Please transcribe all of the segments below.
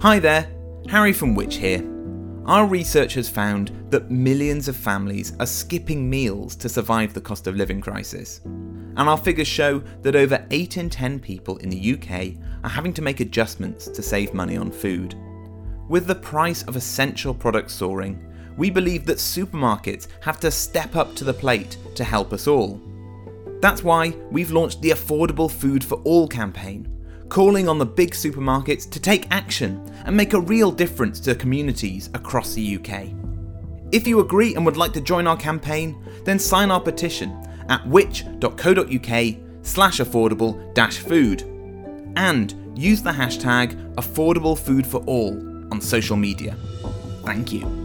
Hi there, Harry from Which here. Our research has found that millions of families are skipping meals to survive the cost of living crisis. And our figures show that over 8 in 10 people in the UK are having to make adjustments to save money on food. With the price of essential products soaring, we believe that supermarkets have to step up to the plate to help us all. That's why we've launched the Affordable Food for All campaign, calling on the big supermarkets to take action and make a real difference to communities across the UK. If you agree and would like to join our campaign, then sign our petition at which.co.uk slash affordable dash food and use the hashtag affordable food for all on social media. Thank you.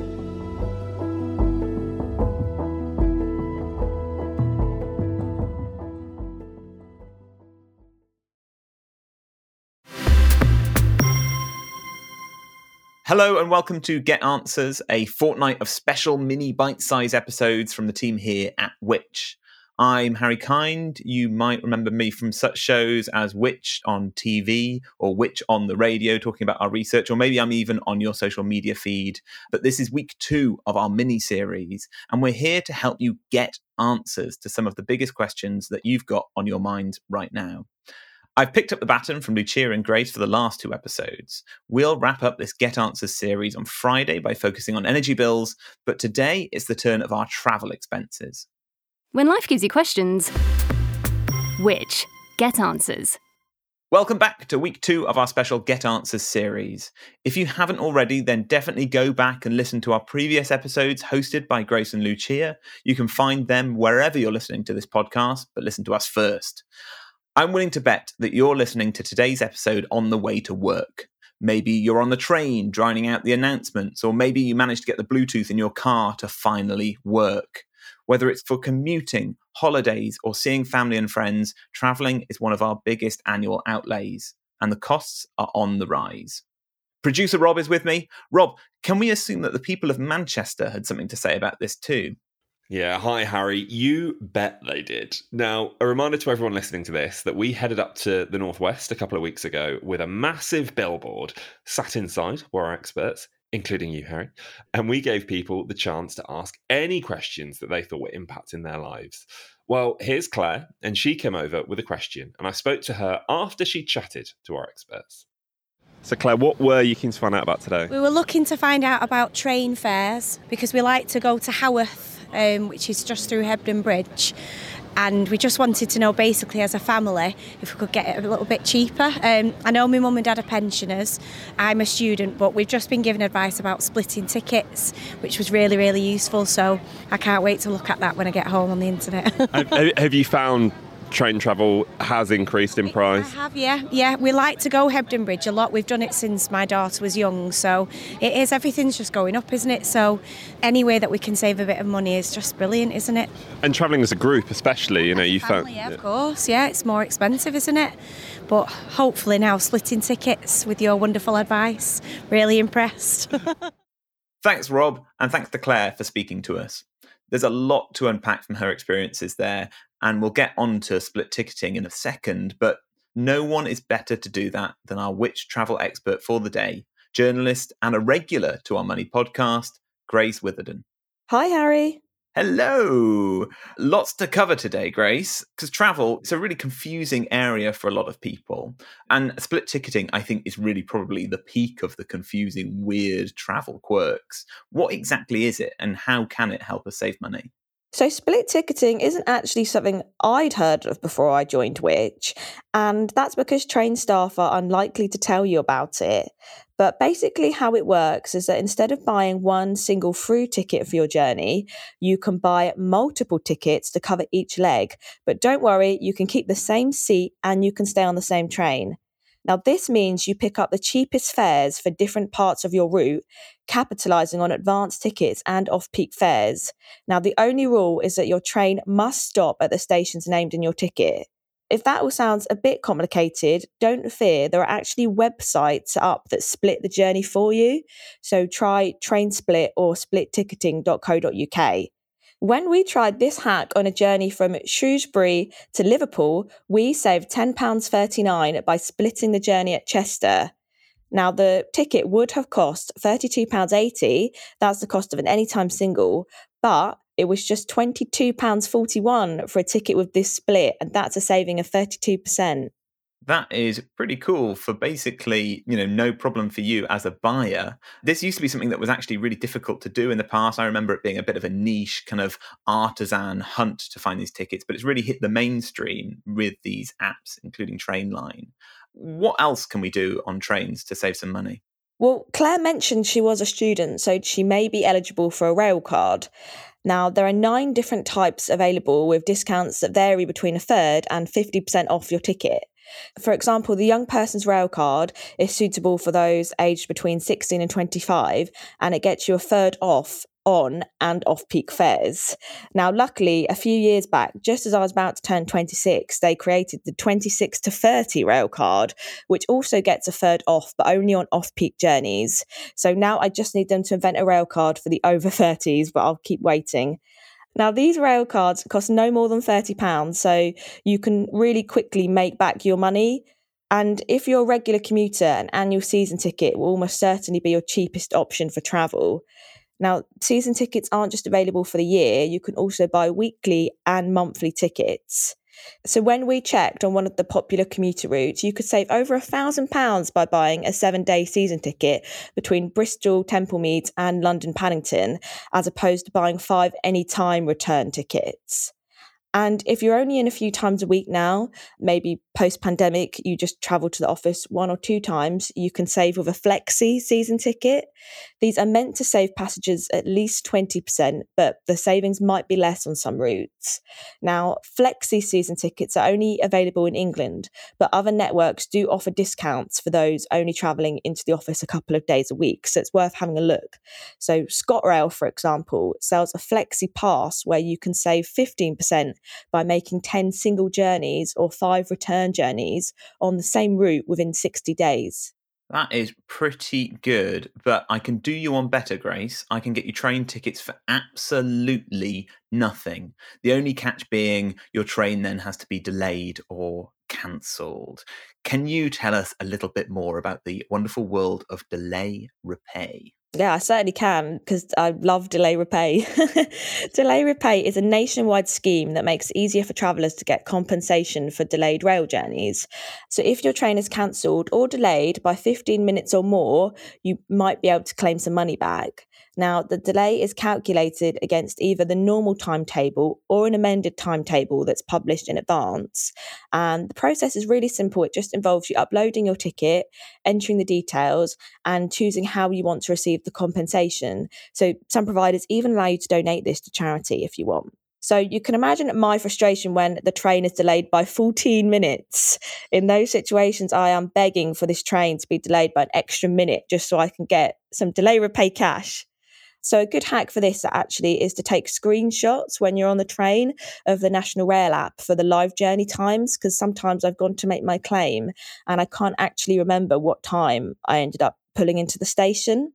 Hello and welcome to Get Answers, a fortnight of special mini bite sized episodes from the team here at Which. I'm Harry Kind. You might remember me from such shows as Which on TV or Which on the radio, talking about our research, or maybe I'm even on your social media feed. But this is week two of our mini series, and we're here to help you get answers to some of the biggest questions that you've got on your mind right now. I've picked up the baton from Lucia and Grace for the last two episodes. We'll wrap up this Get Answers series on Friday by focusing on energy bills, but today it's the turn of our travel expenses. When life gives you questions, which Get Answers? Welcome back to week two of our special Get Answers series. If you haven't already, then definitely go back and listen to our previous episodes hosted by Grace and Lucia. You can find them wherever you're listening to this podcast, but listen to us first. I'm willing to bet that you're listening to today's episode on the way to work. Maybe you're on the train drowning out the announcements, or maybe you managed to get the Bluetooth in your car to finally work. Whether it's for commuting, holidays, or seeing family and friends, traveling is one of our biggest annual outlays, and the costs are on the rise. Producer Rob is with me. Rob, can we assume that the people of Manchester had something to say about this too? Yeah, hi Harry. You bet they did. Now, a reminder to everyone listening to this that we headed up to the Northwest a couple of weeks ago with a massive billboard. Sat inside were our experts, including you, Harry, and we gave people the chance to ask any questions that they thought were impacting their lives. Well, here's Claire, and she came over with a question, and I spoke to her after she chatted to our experts. So, Claire, what were you keen to find out about today? We were looking to find out about train fares because we like to go to Haworth um, which is just through Hebden Bridge. And we just wanted to know, basically, as a family, if we could get it a little bit cheaper. Um, I know my mum and dad are pensioners. I'm a student, but we've just been given advice about splitting tickets, which was really, really useful. So I can't wait to look at that when I get home on the internet. have, have you found train travel has increased in price? I have, yeah, yeah. We like to go Hebden Bridge a lot. We've done it since my daughter was young, so it is. Everything's just going up, isn't it? So any way that we can save a bit of money is just brilliant, isn't it? And travelling as a group, especially, you know, you found. Yeah, of course, yeah. It's more expensive, isn't it? But hopefully now, splitting tickets with your wonderful advice. Really impressed. thanks, Rob, and thanks to Claire for speaking to us. There's a lot to unpack from her experiences there, and we'll get on to split ticketing in a second, but no one is better to do that than our Which travel expert for the day, journalist and a regular to our Money podcast, Grace Witherden. Hi, Harry. Hello. Lots to cover today, Grace, because travel is a really confusing area for a lot of people. And split ticketing, I think, is really probably the peak of the confusing, weird travel quirks. What exactly is it, and how can it help us save money? So, split ticketing isn't actually something I'd heard of before I joined Which, and that's because train staff are unlikely to tell you about it. But basically, how it works is that instead of buying one single through ticket for your journey, you can buy multiple tickets to cover each leg. But don't worry, you can keep the same seat and you can stay on the same train. Now, this means you pick up the cheapest fares for different parts of your route, capitalizing on advanced tickets and off peak fares. Now, the only rule is that your train must stop at the stations named in your ticket. If that all sounds a bit complicated, don't fear. There are actually websites up that split the journey for you. So try TrainSplit or splitticketing.co.uk. When we tried this hack on a journey from Shrewsbury to Liverpool, we saved £10.39 by splitting the journey at Chester. Now, the ticket would have cost £32.80. That's the cost of an anytime single, but it was just £22.41 for a ticket with this split, and that's a saving of 32% that is pretty cool for basically you know no problem for you as a buyer. This used to be something that was actually really difficult to do in the past. I remember it being a bit of a niche kind of artisan hunt to find these tickets but it's really hit the mainstream with these apps including trainline. What else can we do on trains to save some money? Well claire mentioned she was a student so she may be eligible for a rail card. Now, there are nine different types available with discounts that vary between a third and 50% off your ticket. For example, the young person's rail card is suitable for those aged between 16 and 25, and it gets you a third off on and off peak fares. Now, luckily, a few years back, just as I was about to turn 26, they created the 26 to 30 rail card, which also gets a third off, but only on off peak journeys. So now I just need them to invent a rail card for the over 30s, but I'll keep waiting. Now, these rail cards cost no more than £30, so you can really quickly make back your money. And if you're a regular commuter, an annual season ticket will almost certainly be your cheapest option for travel. Now, season tickets aren't just available for the year, you can also buy weekly and monthly tickets. So when we checked on one of the popular commuter routes, you could save over a thousand pounds by buying a seven day season ticket between Bristol, Temple Meads, and London Paddington, as opposed to buying five anytime return tickets. And if you're only in a few times a week now, maybe post pandemic, you just travel to the office one or two times, you can save with a flexi season ticket. These are meant to save passengers at least 20%, but the savings might be less on some routes. Now, flexi season tickets are only available in England, but other networks do offer discounts for those only travelling into the office a couple of days a week. So it's worth having a look. So, ScotRail, for example, sells a flexi pass where you can save 15% by making 10 single journeys or five return journeys on the same route within 60 days. That is pretty good, but I can do you on better, Grace. I can get you train tickets for absolutely nothing. The only catch being your train then has to be delayed or cancelled. Can you tell us a little bit more about the wonderful world of delay repay? Yeah, I certainly can because I love Delay Repay. Delay Repay is a nationwide scheme that makes it easier for travellers to get compensation for delayed rail journeys. So, if your train is cancelled or delayed by 15 minutes or more, you might be able to claim some money back. Now, the delay is calculated against either the normal timetable or an amended timetable that's published in advance. And the process is really simple. It just involves you uploading your ticket, entering the details, and choosing how you want to receive the compensation. So, some providers even allow you to donate this to charity if you want. So you can imagine my frustration when the train is delayed by 14 minutes. In those situations, I am begging for this train to be delayed by an extra minute just so I can get some delay repay cash. So, a good hack for this actually is to take screenshots when you're on the train of the National Rail app for the live journey times, because sometimes I've gone to make my claim and I can't actually remember what time I ended up pulling into the station.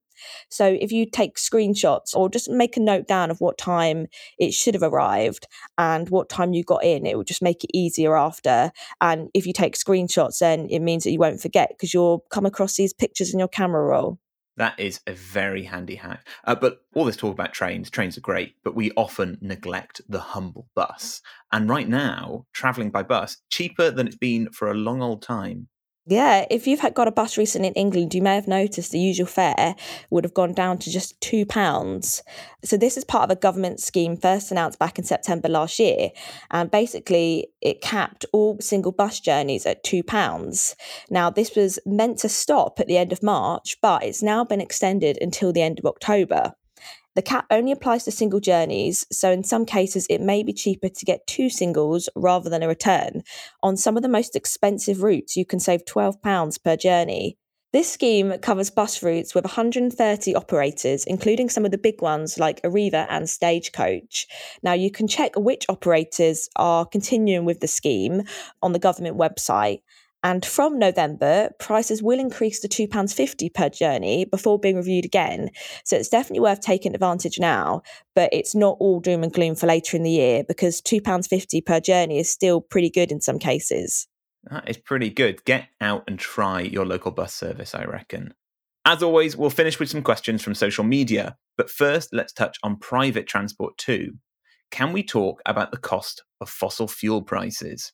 So if you take screenshots or just make a note down of what time it should have arrived and what time you got in, it will just make it easier after. And if you take screenshots, then it means that you won't forget because you'll come across these pictures in your camera roll. That is a very handy hack. Uh, but all this talk about trains, trains are great, but we often neglect the humble bus. And right now, traveling by bus, cheaper than it's been for a long old time. Yeah, if you've got a bus recently in England, you may have noticed the usual fare would have gone down to just £2. So, this is part of a government scheme first announced back in September last year. And basically, it capped all single bus journeys at £2. Now, this was meant to stop at the end of March, but it's now been extended until the end of October. The cap only applies to single journeys, so in some cases it may be cheaper to get two singles rather than a return. On some of the most expensive routes, you can save £12 per journey. This scheme covers bus routes with 130 operators, including some of the big ones like Arriva and Stagecoach. Now, you can check which operators are continuing with the scheme on the government website. And from November, prices will increase to £2.50 per journey before being reviewed again. So it's definitely worth taking advantage now, but it's not all doom and gloom for later in the year because £2.50 per journey is still pretty good in some cases. That is pretty good. Get out and try your local bus service, I reckon. As always, we'll finish with some questions from social media. But first, let's touch on private transport too. Can we talk about the cost of fossil fuel prices?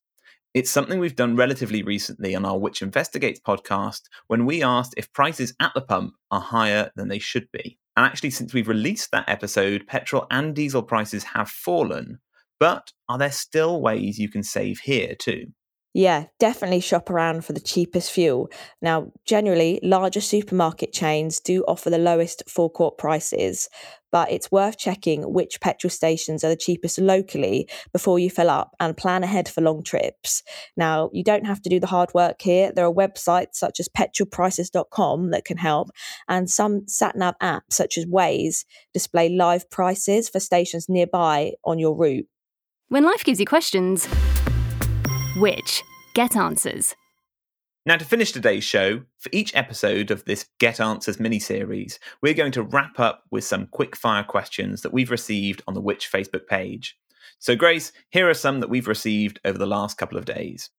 It's something we've done relatively recently on our Which Investigates podcast when we asked if prices at the pump are higher than they should be. And actually, since we've released that episode, petrol and diesel prices have fallen. But are there still ways you can save here too? Yeah, definitely shop around for the cheapest fuel. Now, generally, larger supermarket chains do offer the lowest forecourt prices, but it's worth checking which petrol stations are the cheapest locally before you fill up and plan ahead for long trips. Now, you don't have to do the hard work here. There are websites such as petrolprices.com that can help, and some satnav apps such as Waze display live prices for stations nearby on your route. When life gives you questions, which get answers. Now, to finish today's show, for each episode of this Get Answers mini series, we're going to wrap up with some quick fire questions that we've received on the Which Facebook page. So, Grace, here are some that we've received over the last couple of days.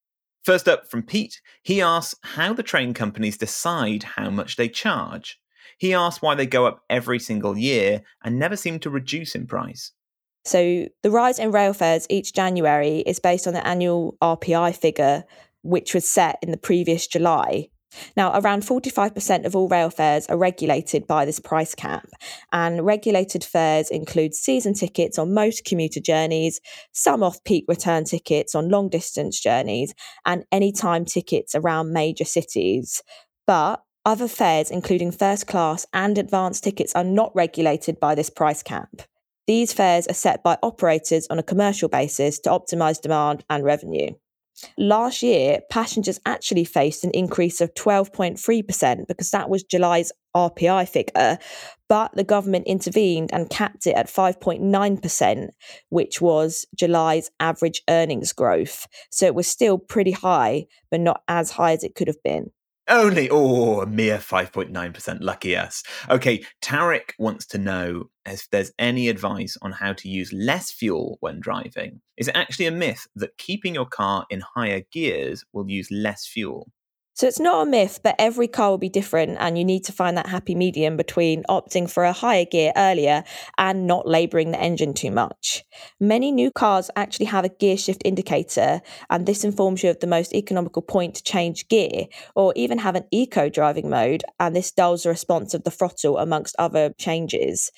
First up from Pete, he asks how the train companies decide how much they charge. He asks why they go up every single year and never seem to reduce in price. So the rise in rail fares each January is based on the annual RPI figure, which was set in the previous July. Now, around 45% of all rail fares are regulated by this price cap, and regulated fares include season tickets on most commuter journeys, some off peak return tickets on long distance journeys, and anytime tickets around major cities. But other fares, including first class and advanced tickets, are not regulated by this price cap. These fares are set by operators on a commercial basis to optimise demand and revenue. Last year, passengers actually faced an increase of 12.3% because that was July's RPI figure, but the government intervened and capped it at 5.9%, which was July's average earnings growth. So it was still pretty high, but not as high as it could have been. Only, oh, a mere 5.9%. Lucky us. Okay, Tarek wants to know if there's any advice on how to use less fuel when driving. Is it actually a myth that keeping your car in higher gears will use less fuel? So it's not a myth, but every car will be different, and you need to find that happy medium between opting for a higher gear earlier and not labouring the engine too much. Many new cars actually have a gear shift indicator, and this informs you of the most economical point to change gear, or even have an eco driving mode, and this dulls the response of the throttle amongst other changes.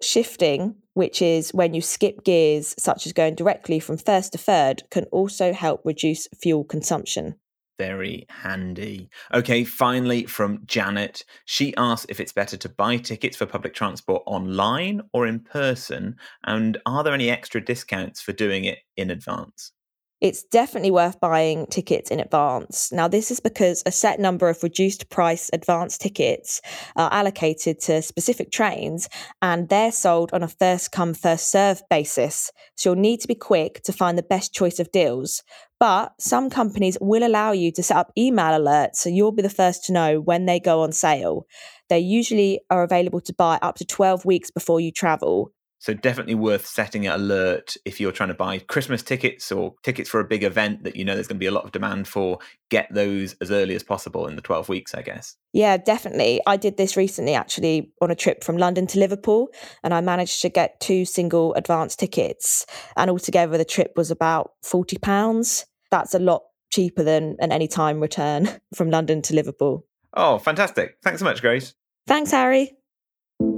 Shifting, which is when you skip gears, such as going directly from first to third, can also help reduce fuel consumption very handy. Okay, finally from Janet. She asks if it's better to buy tickets for public transport online or in person, and are there any extra discounts for doing it in advance? It's definitely worth buying tickets in advance. Now, this is because a set number of reduced price advance tickets are allocated to specific trains and they're sold on a first come, first serve basis. So you'll need to be quick to find the best choice of deals. But some companies will allow you to set up email alerts so you'll be the first to know when they go on sale. They usually are available to buy up to 12 weeks before you travel. So definitely worth setting an alert if you're trying to buy Christmas tickets or tickets for a big event that you know there's going to be a lot of demand for. Get those as early as possible in the 12 weeks, I guess. Yeah, definitely. I did this recently actually on a trip from London to Liverpool and I managed to get two single advance tickets and altogether the trip was about 40 pounds. That's a lot cheaper than an anytime return from London to Liverpool. Oh, fantastic. Thanks so much, Grace. Thanks, Harry.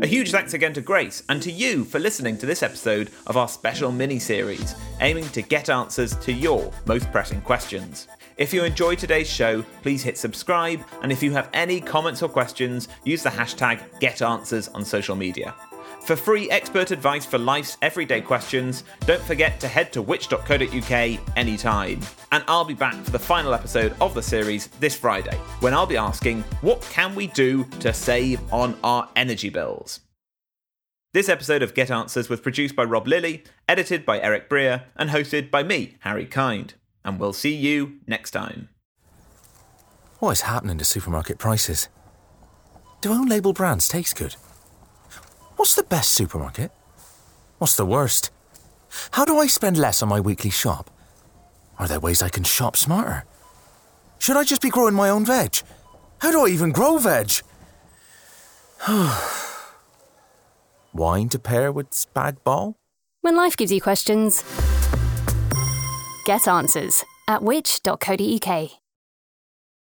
A huge thanks again to Grace and to you for listening to this episode of our special mini series, aiming to get answers to your most pressing questions. If you enjoyed today's show, please hit subscribe, and if you have any comments or questions, use the hashtag GetAnswers on social media. For free expert advice for life's everyday questions, don't forget to head to which.co.uk anytime. And I'll be back for the final episode of the series this Friday, when I'll be asking, what can we do to save on our energy bills? This episode of Get Answers was produced by Rob Lilly, edited by Eric Breer, and hosted by me, Harry Kind. And we'll see you next time. What is happening to supermarket prices? Do own label brands taste good? What's the best supermarket? What's the worst? How do I spend less on my weekly shop? Are there ways I can shop smarter? Should I just be growing my own veg? How do I even grow veg? Wine to pair with spag bol? When life gives you questions, get answers at which.co.uk.